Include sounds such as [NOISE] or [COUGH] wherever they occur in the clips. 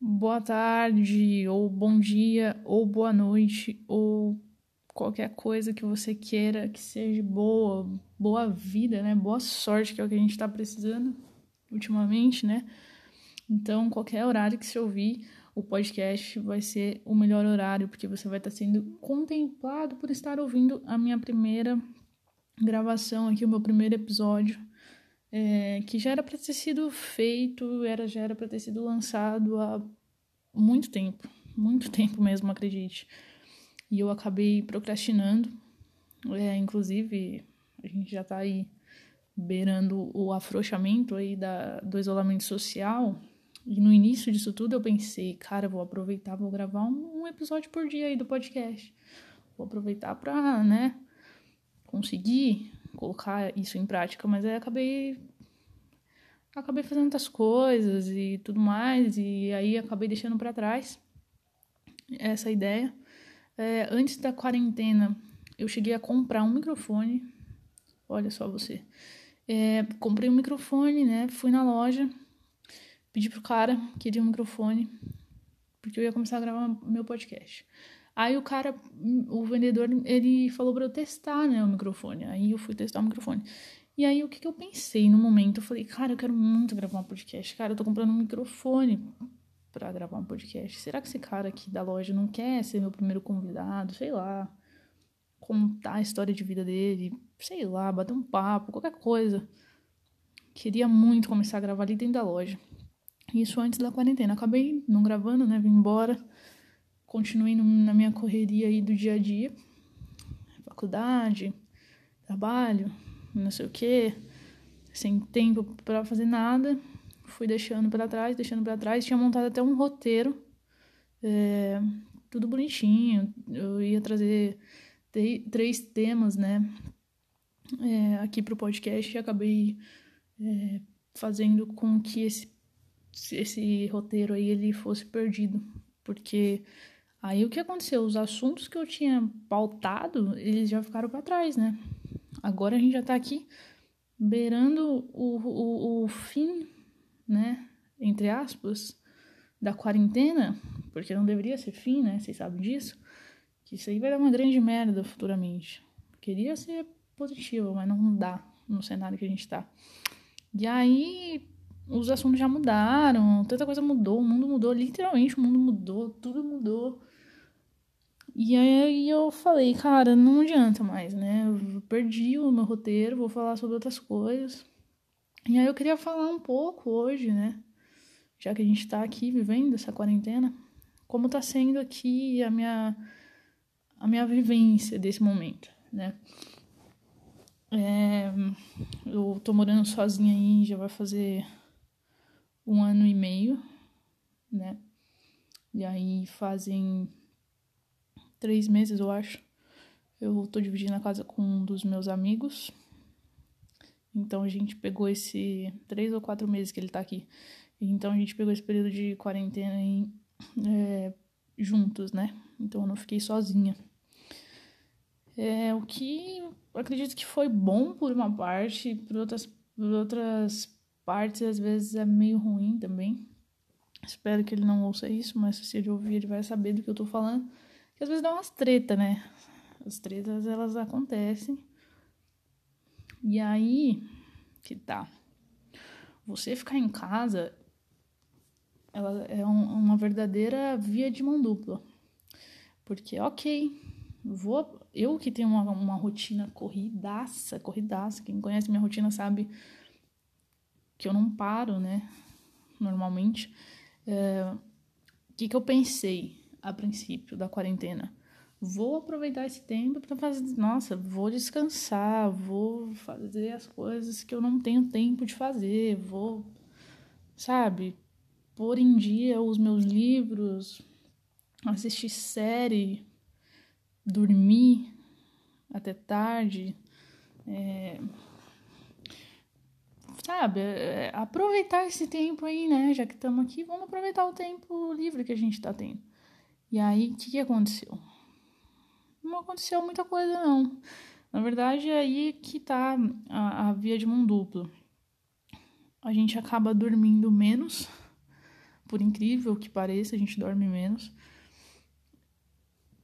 boa tarde, ou bom dia, ou boa noite, ou qualquer coisa que você queira que seja boa, boa vida, né? Boa sorte, que é o que a gente tá precisando ultimamente, né? Então, qualquer horário que você ouvir o podcast vai ser o melhor horário, porque você vai estar sendo contemplado por estar ouvindo a minha primeira gravação aqui, o meu primeiro episódio, é, que já era para ter sido feito, era, já era para ter sido lançado há muito tempo, muito tempo mesmo, acredite. E eu acabei procrastinando, é, inclusive a gente já está aí beirando o afrouxamento aí da, do isolamento social. E no início disso tudo eu pensei, cara, vou aproveitar, vou gravar um, episódio por dia aí do podcast. Vou aproveitar para, né, conseguir colocar isso em prática, mas aí acabei acabei fazendo outras coisas e tudo mais e aí acabei deixando para trás essa ideia. É, antes da quarentena, eu cheguei a comprar um microfone. Olha só você. É, comprei um microfone, né? Fui na loja, pedi pro cara que queria um microfone, porque eu ia começar a gravar meu podcast. Aí o cara, o vendedor, ele falou para eu testar, né, o microfone. Aí eu fui testar o microfone. E aí o que, que eu pensei no momento? Eu falei, cara, eu quero muito gravar um podcast. Cara, eu tô comprando um microfone para gravar um podcast. Será que esse cara aqui da loja não quer ser meu primeiro convidado? Sei lá. Contar a história de vida dele, sei lá, bater um papo, qualquer coisa. Queria muito começar a gravar ali dentro da loja. Isso antes da quarentena. Acabei não gravando, né? Vim embora continuei na minha correria aí do dia a dia, faculdade, trabalho, não sei o que, sem tempo para fazer nada, fui deixando para trás, deixando para trás, tinha montado até um roteiro, é, tudo bonitinho, eu ia trazer três temas, né, é, aqui pro podcast e acabei é, fazendo com que esse, esse roteiro aí ele fosse perdido, porque Aí o que aconteceu? Os assuntos que eu tinha pautado, eles já ficaram para trás, né? Agora a gente já tá aqui beirando o, o, o fim, né? Entre aspas, da quarentena, porque não deveria ser fim, né? Vocês sabem disso. Que isso aí vai dar uma grande merda futuramente. Queria ser positivo, mas não dá no cenário que a gente tá. E aí os assuntos já mudaram, tanta coisa mudou, o mundo mudou, literalmente o mundo mudou, tudo mudou. E aí eu falei, cara, não adianta mais, né? Eu perdi o meu roteiro, vou falar sobre outras coisas. E aí eu queria falar um pouco hoje, né? Já que a gente tá aqui vivendo essa quarentena, como tá sendo aqui a minha a minha vivência desse momento, né? É, eu tô morando sozinha aí, já vai fazer um ano e meio, né? E aí fazem três meses, eu acho. Eu tô dividindo a casa com um dos meus amigos. Então a gente pegou esse três ou quatro meses que ele tá aqui. Então a gente pegou esse período de quarentena em, é, juntos, né? Então eu não fiquei sozinha. É, o que acredito que foi bom por uma parte, por outras, por outras partes às vezes é meio ruim também. Espero que ele não ouça isso, mas se ele ouvir ele vai saber do que eu tô falando. Que às vezes dá umas treta, né? As tretas elas acontecem. E aí que tá. Você ficar em casa ela é um, uma verdadeira via de mão dupla. Porque, ok, vou. Eu que tenho uma, uma rotina corridaça, corridaça. Quem conhece minha rotina sabe que eu não paro, né? Normalmente. O é, que, que eu pensei? A princípio da quarentena. Vou aproveitar esse tempo para fazer, nossa, vou descansar, vou fazer as coisas que eu não tenho tempo de fazer, vou, sabe, pôr em dia os meus livros, assistir série, dormir até tarde, é, sabe, é, aproveitar esse tempo aí, né? Já que estamos aqui, vamos aproveitar o tempo livre que a gente está tendo. E aí, o que, que aconteceu? Não aconteceu muita coisa, não. Na verdade, é aí que tá a, a via de mão dupla. A gente acaba dormindo menos, por incrível que pareça, a gente dorme menos.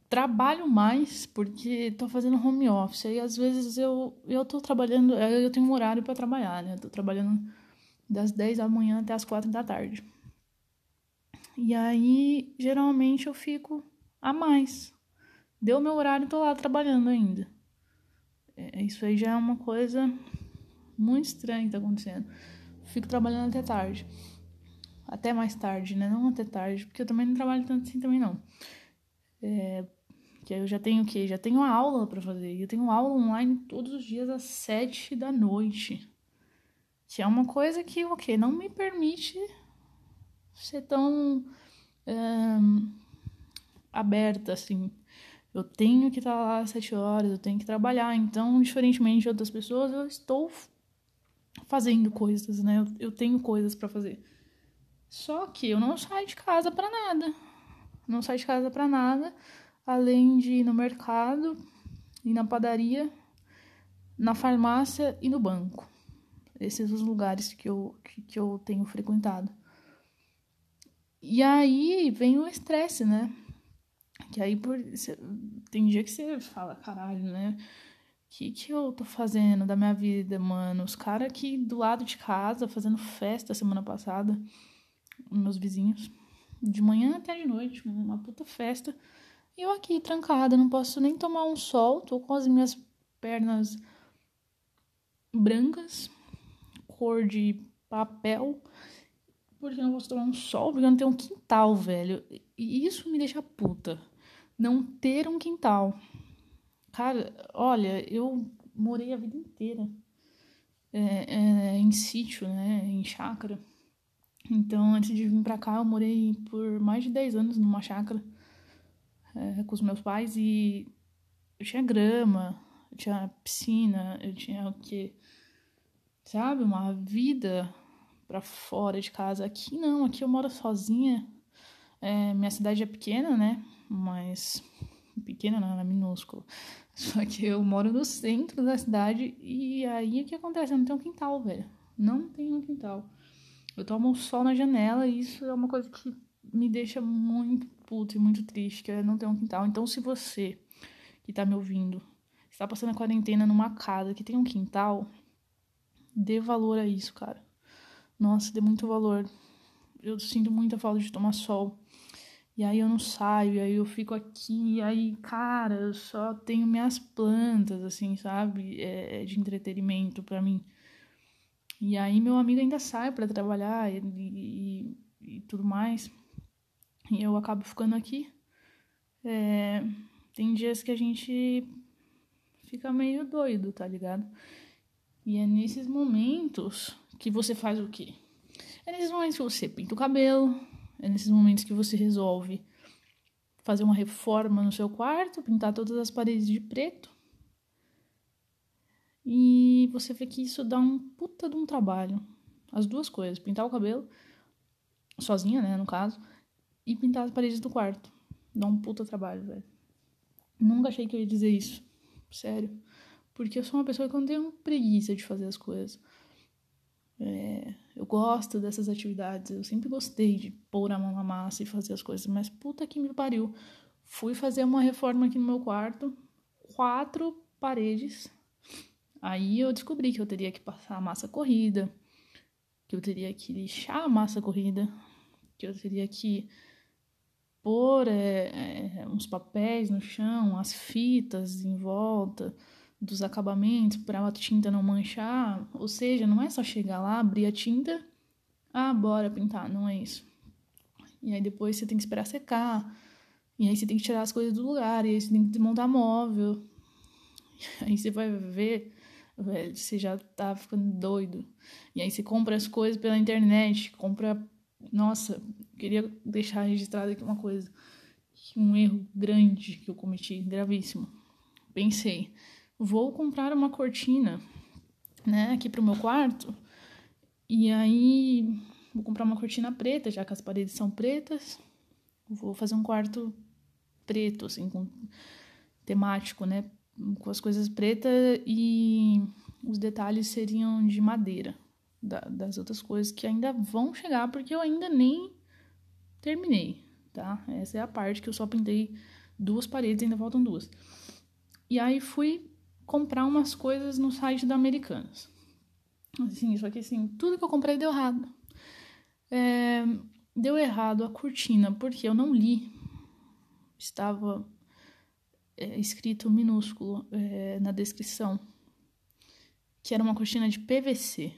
Trabalho mais porque tô fazendo home office. E às vezes eu, eu tô trabalhando, eu tenho um horário para trabalhar, né? Eu tô trabalhando das 10 da manhã até as 4 da tarde. E aí, geralmente eu fico a mais. Deu meu horário, tô lá trabalhando ainda. É, isso aí já é uma coisa muito estranha que tá acontecendo. Fico trabalhando até tarde. Até mais tarde, né? Não até tarde, porque eu também não trabalho tanto assim também não. É, que aí eu já tenho o quê? Já tenho aula para fazer. Eu tenho aula online todos os dias às sete da noite. Que é uma coisa que, ok, não me permite ser tão aberta assim. Eu tenho que estar lá às sete horas, eu tenho que trabalhar. Então, diferentemente de outras pessoas, eu estou fazendo coisas, né? Eu, eu tenho coisas para fazer. Só que eu não saio de casa para nada. Não saio de casa para nada, além de ir no mercado, ir na padaria, na farmácia e no banco. Esses são os lugares que eu, que, que eu tenho frequentado. E aí vem o estresse, né? Que aí por, cê, tem dia que você fala, caralho, né? que que eu tô fazendo da minha vida, mano? Os caras aqui do lado de casa fazendo festa semana passada, meus vizinhos, de manhã até de noite, uma puta festa. E eu aqui trancada, não posso nem tomar um sol, tô com as minhas pernas brancas, cor de papel, porque eu não posso tomar um sol, porque eu não tenho um quintal, velho. E isso me deixa puta. Não ter um quintal. Cara, olha, eu morei a vida inteira é, é, em sítio, né? Em chácara. Então, antes de vir pra cá, eu morei por mais de 10 anos numa chácara é, com os meus pais e eu tinha grama, eu tinha piscina, eu tinha o quê? Sabe? Uma vida para fora de casa. Aqui não, aqui eu moro sozinha. É, minha cidade é pequena, né? Mas. Pequena não, ela é minúscula. [LAUGHS] Só que eu moro no centro da cidade e aí o que acontece? Eu não tenho um quintal, velho. Não tenho um quintal. Eu tomo sol na janela e isso é uma coisa que me deixa muito puto e muito triste, que é não ter um quintal. Então, se você que tá me ouvindo está passando a quarentena numa casa que tem um quintal, dê valor a isso, cara. Nossa, dê muito valor. Eu sinto muita falta de tomar sol. E aí eu não saio, e aí eu fico aqui, e aí, cara, eu só tenho minhas plantas, assim, sabe? É, é de entretenimento para mim. E aí meu amigo ainda sai para trabalhar e, e, e, tudo mais. E eu acabo ficando aqui. É, tem dias que a gente fica meio doido, tá ligado? E é nesses momentos que você faz o quê? É nesses momentos que você pinta o cabelo, é nesses momentos que você resolve fazer uma reforma no seu quarto, pintar todas as paredes de preto. E você vê que isso dá um puta de um trabalho. As duas coisas, pintar o cabelo, sozinha, né, no caso, e pintar as paredes do quarto. Dá um puta trabalho, velho. Nunca achei que eu ia dizer isso. Sério. Porque eu sou uma pessoa que não tenho preguiça de fazer as coisas. É, eu gosto dessas atividades, eu sempre gostei de pôr a mão na massa e fazer as coisas, mas puta que me pariu. Fui fazer uma reforma aqui no meu quarto, quatro paredes. Aí eu descobri que eu teria que passar a massa corrida, que eu teria que lixar a massa corrida, que eu teria que pôr é, é, uns papéis no chão, as fitas em volta dos acabamentos para a tinta não manchar. Ou seja, não é só chegar lá, abrir a tinta, ah, bora pintar, não é isso. E aí depois você tem que esperar secar. E aí você tem que tirar as coisas do lugar, e aí você tem que desmontar móvel. [LAUGHS] Aí você vai ver, velho, você já tá ficando doido. E aí você compra as coisas pela internet, compra. Nossa, queria deixar registrado aqui uma coisa. Um erro grande que eu cometi, gravíssimo. Pensei, vou comprar uma cortina, né, aqui pro meu quarto. E aí vou comprar uma cortina preta, já que as paredes são pretas. Vou fazer um quarto preto, assim, com temático, né, com as coisas pretas e os detalhes seriam de madeira da, das outras coisas que ainda vão chegar, porque eu ainda nem terminei, tá? Essa é a parte que eu só pintei duas paredes, ainda faltam duas. E aí fui comprar umas coisas no site da Americanas. Assim, só que assim, tudo que eu comprei deu errado. É, deu errado a cortina, porque eu não li. Estava é, escrito minúsculo é, na descrição que era uma cortina de PVC.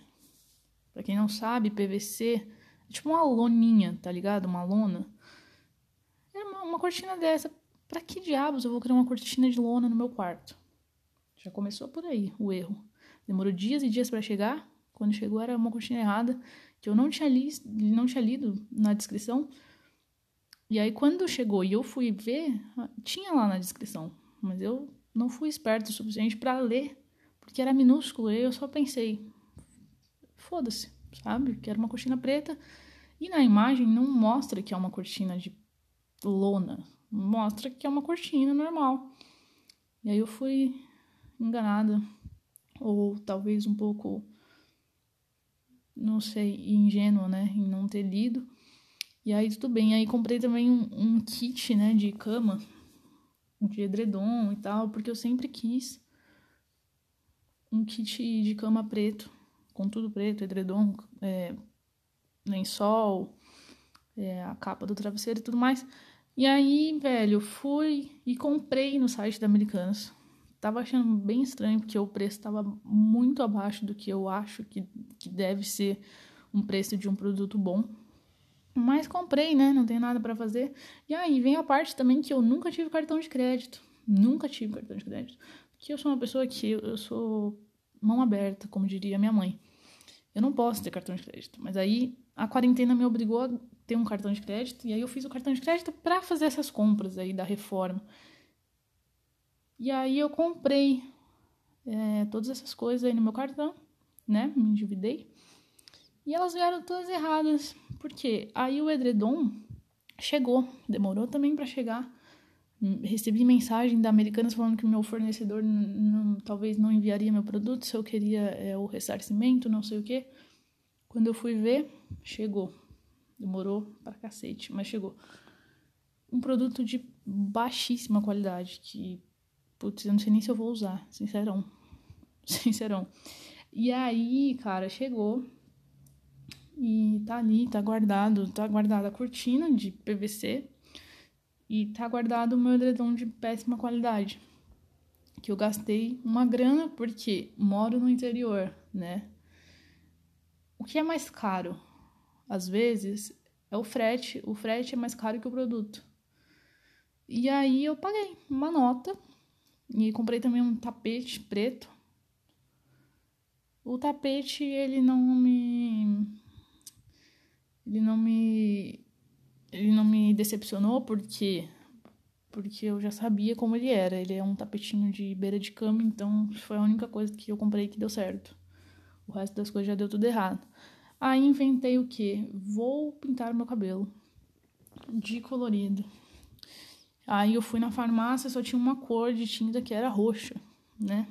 Pra quem não sabe, PVC é tipo uma loninha, tá ligado? Uma lona. Era uma, uma cortina dessa. Pra que diabos eu vou criar uma cortina de lona no meu quarto? Já começou por aí o erro. Demorou dias e dias para chegar. Quando chegou era uma cortina errada que eu não tinha, li, não tinha lido na descrição. E aí quando chegou e eu fui ver, tinha lá na descrição, mas eu não fui esperto o suficiente para ler porque era minúsculo, e eu só pensei, foda-se, sabe? Que era uma cortina preta. E na imagem não mostra que é uma cortina de lona, mostra que é uma cortina normal. E aí eu fui enganada, ou talvez um pouco, não sei, ingênua, né, em não ter lido. E aí tudo bem, aí comprei também um, um kit, né, de cama, de edredom e tal, porque eu sempre quis um kit de cama preto, com tudo preto, edredom, é, lençol, é, a capa do travesseiro e tudo mais. E aí, velho, fui e comprei no site da Americanas. Tava achando bem estranho, porque o preço tava muito abaixo do que eu acho que, que deve ser um preço de um produto bom. Mas comprei, né? Não tem nada para fazer. E aí vem a parte também que eu nunca tive cartão de crédito. Nunca tive cartão de crédito. Porque eu sou uma pessoa que eu sou mão aberta, como diria minha mãe. Eu não posso ter cartão de crédito. Mas aí a quarentena me obrigou a ter um cartão de crédito. E aí eu fiz o cartão de crédito para fazer essas compras aí da reforma. E aí eu comprei é, todas essas coisas aí no meu cartão, né? Me endividei. E elas vieram todas erradas. Porque aí o edredom chegou. Demorou também para chegar recebi mensagem da Americanas falando que meu fornecedor talvez não enviaria meu produto se eu queria é, o ressarcimento, não sei o que. Quando eu fui ver, chegou. Demorou pra cacete, mas chegou. Um produto de baixíssima qualidade que, putz, eu não sei nem se eu vou usar, sincerão. [LAUGHS] Sincerão. E aí, cara, chegou e tá ali, tá guardado, tá guardada a cortina de PVC e tá guardado o meu edredom de péssima qualidade. Que eu gastei uma grana porque moro no interior, né? O que é mais caro? Às vezes é o frete. O frete é mais caro que o produto. E aí eu paguei uma nota e comprei também um tapete preto. O tapete, ele não me. Ele não me ele não me decepcionou porque porque eu já sabia como ele era. Ele é um tapetinho de beira de cama, então foi a única coisa que eu comprei que deu certo. O resto das coisas já deu tudo errado. Aí inventei o que? Vou pintar meu cabelo de colorido. Aí eu fui na farmácia, só tinha uma cor de tinta que era roxa, né?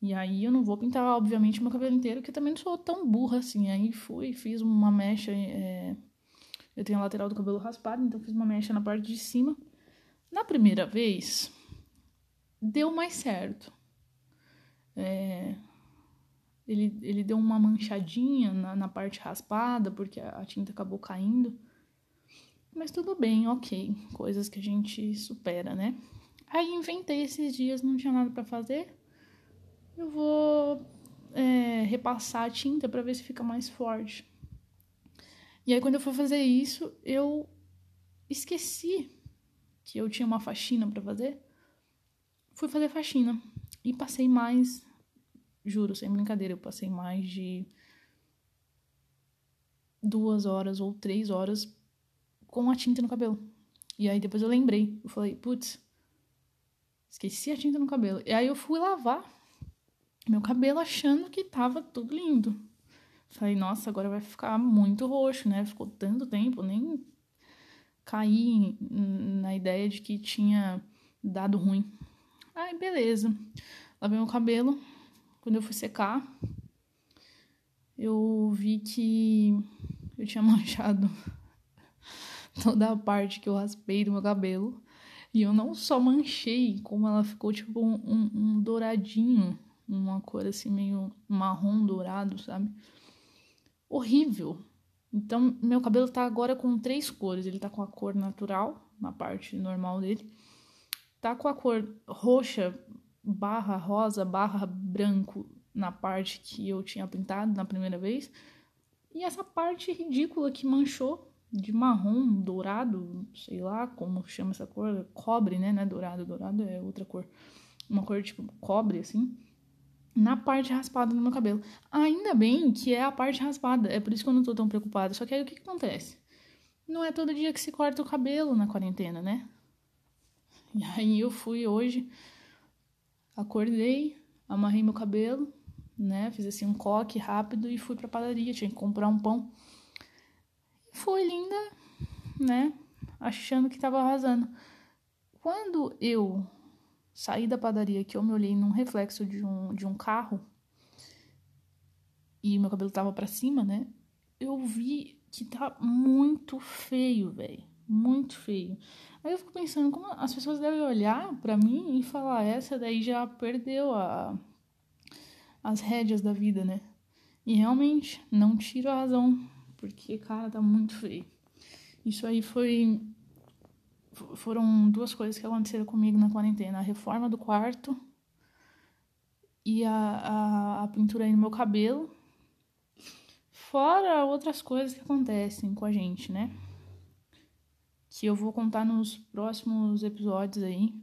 E aí eu não vou pintar, obviamente, meu cabelo inteiro, porque também não sou tão burra assim. Aí fui, fiz uma mecha. É eu tenho a lateral do cabelo raspado, então fiz uma mecha na parte de cima. Na primeira vez, deu mais certo. É, ele, ele deu uma manchadinha na, na parte raspada, porque a, a tinta acabou caindo. Mas tudo bem, ok. Coisas que a gente supera, né? Aí inventei esses dias, não tinha nada para fazer. Eu vou é, repassar a tinta para ver se fica mais forte. E aí, quando eu fui fazer isso, eu esqueci que eu tinha uma faxina para fazer. Fui fazer faxina e passei mais, juro, sem brincadeira, eu passei mais de duas horas ou três horas com a tinta no cabelo. E aí depois eu lembrei, eu falei, putz, esqueci a tinta no cabelo. E aí eu fui lavar meu cabelo achando que tava tudo lindo. Falei, nossa, agora vai ficar muito roxo, né? Ficou tanto tempo, nem caí na ideia de que tinha dado ruim. Aí, beleza. Lavei meu cabelo. Quando eu fui secar, eu vi que eu tinha [LAUGHS] manchado [LAUGHS] toda a parte que eu raspei do meu cabelo. E eu não só manchei, como ela ficou tipo um, um, douradinho, uma cor assim meio marrom dourado, sabe? Horrível. Então, meu cabelo tá agora com três cores. Ele tá com a cor natural, na parte normal dele. Tá com a cor roxa, barra rosa, barra branco, na parte que eu tinha pintado na primeira vez. E essa parte ridícula que manchou de marrom, dourado, sei lá como chama essa cor, cobre, né? Não é dourado, dourado é outra cor. Uma cor tipo cobre, assim, na parte raspada do meu cabelo. Ainda bem que é a parte raspada, é por isso que eu não tô tão preocupada. Só que aí o que, que acontece? Não é todo dia que se corta o cabelo na quarentena, né? E aí eu fui hoje, acordei, amarrei meu cabelo, né? Fiz assim um coque rápido e fui pra padaria, tinha que comprar um pão. Foi linda, né? Achando que tava arrasando. Quando eu saí da padaria, que eu me olhei num reflexo de um, de um carro e meu cabelo tava para cima, né? Eu vi que tá muito feio, velho. Muito feio. Aí eu fico pensando como as pessoas devem olhar para mim e falar: essa daí já perdeu a, as rédeas da vida, né? E realmente, não tiro a razão, porque, cara, tá muito feio. Isso aí foi. Foram duas coisas que aconteceram comigo na quarentena: a reforma do quarto e a, a, a pintura aí no meu cabelo. Fora outras coisas que acontecem com a gente, né? Que eu vou contar nos próximos episódios aí